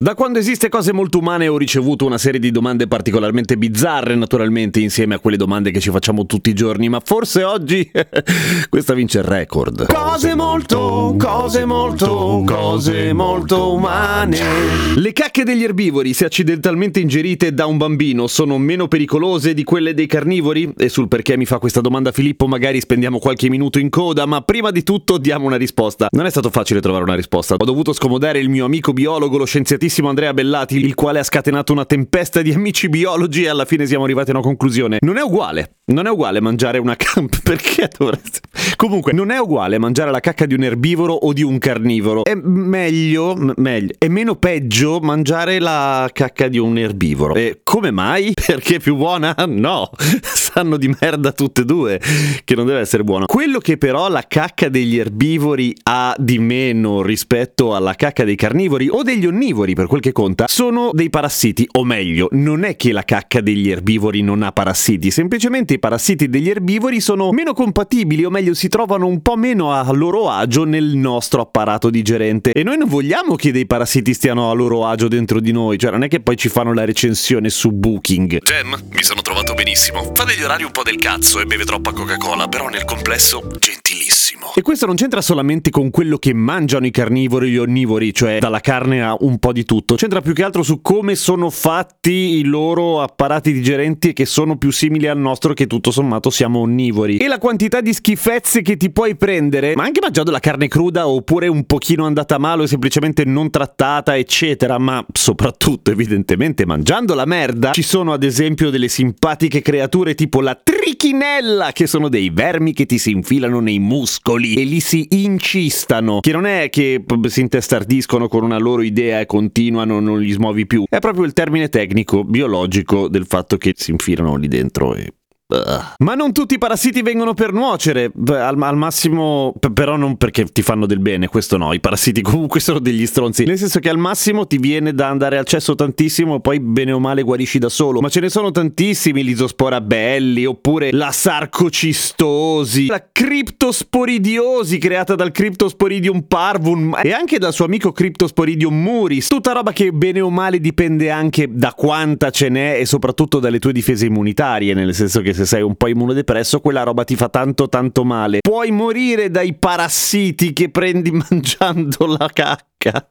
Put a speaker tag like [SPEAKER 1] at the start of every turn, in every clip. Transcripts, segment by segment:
[SPEAKER 1] Da quando esiste Cose Molto Umane ho ricevuto una serie di domande particolarmente bizzarre, naturalmente, insieme a quelle domande che ci facciamo tutti i giorni, ma forse oggi questa vince il record. Cose molto, cose molto, cose molto umane. Le cacche degli erbivori, se accidentalmente ingerite da un bambino, sono meno pericolose di quelle dei carnivori? E sul perché mi fa questa domanda Filippo magari spendiamo qualche minuto in coda, ma prima di tutto diamo una risposta. Non è stato facile trovare una risposta. Ho dovuto scomodare il mio amico biologo, lo scienziatissimo Andrea Bellati, il quale ha scatenato una tempesta di amici biologi e alla fine siamo arrivati a una conclusione. Non è uguale. Non è uguale mangiare una camp. Perché dovreste. Comunque, non è uguale mangiare la cacca di un erbivoro o di un carnivoro. È meglio, m- meglio, è meno peggio mangiare la cacca di un erbivoro. E come mai? Perché è più buona? No, sanno di merda tutte e due, che non deve essere buona. Quello che però la cacca degli erbivori ha di meno rispetto alla cacca dei carnivori o degli onnivori, per quel che conta, sono dei parassiti, o meglio, non è che la cacca degli erbivori non ha parassiti, semplicemente i parassiti degli erbivori sono meno compatibili, o meglio, si trovano un po' meno a loro agio nel nostro apparato digerente. E noi non vogliamo che dei parassiti stiano a loro agio dentro di noi, cioè non è che poi ci fanno la recensione su Booking.
[SPEAKER 2] Gem, mi sono trovato benissimo. Fa degli orari un po' del cazzo e beve troppa Coca-Cola, però nel complesso gentilissimo.
[SPEAKER 1] E questo non c'entra solamente con quello che mangiano i carnivori e gli onnivori, cioè dalla carne a un po' di tutto, c'entra più che altro su come sono fatti i loro apparati digerenti che sono più simili al nostro che tutto sommato siamo onnivori. E la quantità di schifezze che ti puoi prendere, ma anche mangiando la carne cruda oppure un pochino andata male o semplicemente non trattata, eccetera, ma soprattutto evidentemente mangiando la merda, ci sono ad esempio delle simpatiche creature tipo la trichinella, che sono dei vermi che ti si infilano nei muscoli e li si incistano, che non è che si intestardiscono con una loro idea e continuano, non li smuovi più, è proprio il termine tecnico, biologico del fatto che si infilano lì dentro e ma non tutti i parassiti vengono per nuocere, al, al massimo, però non perché ti fanno del bene, questo no, i parassiti comunque sono degli stronzi, nel senso che al massimo ti viene da andare al cesso tantissimo e poi bene o male guarisci da solo, ma ce ne sono tantissimi, l'isospora belli, oppure la sarcocistosi, la criptosporidiosi creata dal Cryptosporidium parvum e anche dal suo amico Cryptosporidium muris, tutta roba che bene o male dipende anche da quanta ce n'è e soprattutto dalle tue difese immunitarie, nel senso che se sei un po' immunodepresso, quella roba ti fa tanto tanto male. Puoi morire dai parassiti che prendi mangiando la cacca.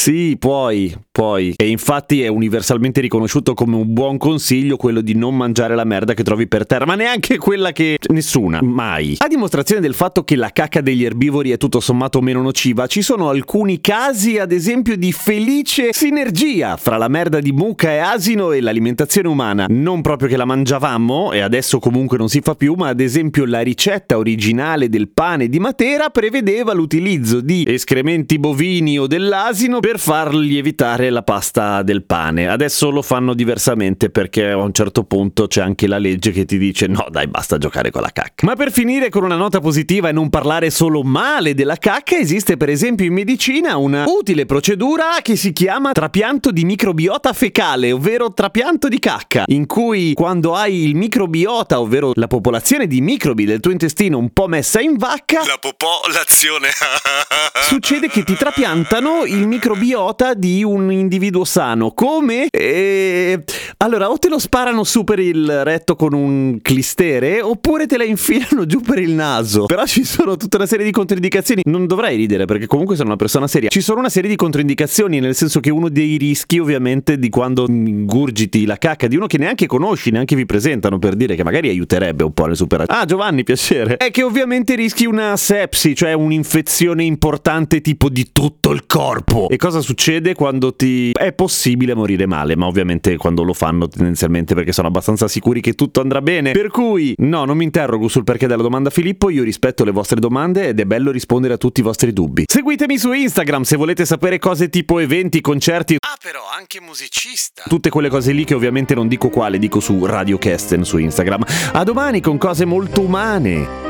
[SPEAKER 1] Sì, puoi, puoi. E infatti è universalmente riconosciuto come un buon consiglio quello di non mangiare la merda che trovi per terra, ma neanche quella che... nessuna, mai. A dimostrazione del fatto che la cacca degli erbivori è tutto sommato meno nociva, ci sono alcuni casi, ad esempio, di felice sinergia fra la merda di mucca e asino e l'alimentazione umana. Non proprio che la mangiavamo, e adesso comunque non si fa più, ma ad esempio la ricetta originale del pane di Matera prevedeva l'utilizzo di escrementi bovini o dell'asino per far lievitare la pasta del pane. Adesso lo fanno diversamente perché a un certo punto c'è anche la legge che ti dice no dai basta giocare con la cacca. Ma per finire con una nota positiva e non parlare solo male della cacca, esiste per esempio in medicina una utile procedura che si chiama trapianto di microbiota fecale, ovvero trapianto di cacca, in cui quando hai il microbiota, ovvero la popolazione di microbi del tuo intestino un po' messa in vacca,
[SPEAKER 2] La popolazione.
[SPEAKER 1] succede che ti trapiantano il microbiota di un individuo sano. Come? Eh, allora, o te lo sparano su per il retto con un clistere, oppure te la infilano giù per il naso. Però ci sono tutta una serie di controindicazioni. Non dovrei ridere, perché comunque sono una persona seria. Ci sono una serie di controindicazioni, nel senso che uno dei rischi, ovviamente, di quando ingurgiti la cacca di uno che neanche conosci, neanche vi presentano per dire che magari aiuterebbe un po' nel superare. Ah, Giovanni, piacere. È che ovviamente rischi una sepsi, cioè un'infezione importante tipo di tutto il corpo. E cosa succede quando ti... È possibile morire male, ma ovviamente quando lo fanno tendenzialmente perché sono abbastanza sicuri che tutto andrà bene. Per cui, no, non mi interrogo sul perché della domanda Filippo, io rispetto le vostre domande ed è bello rispondere a tutti i vostri dubbi. Seguitemi su Instagram se volete sapere cose tipo eventi, concerti,
[SPEAKER 2] Ah, però anche musicista.
[SPEAKER 1] tutte quelle cose lì che ovviamente non dico quale, dico su Radio Kesten su Instagram. A domani con cose molto umane.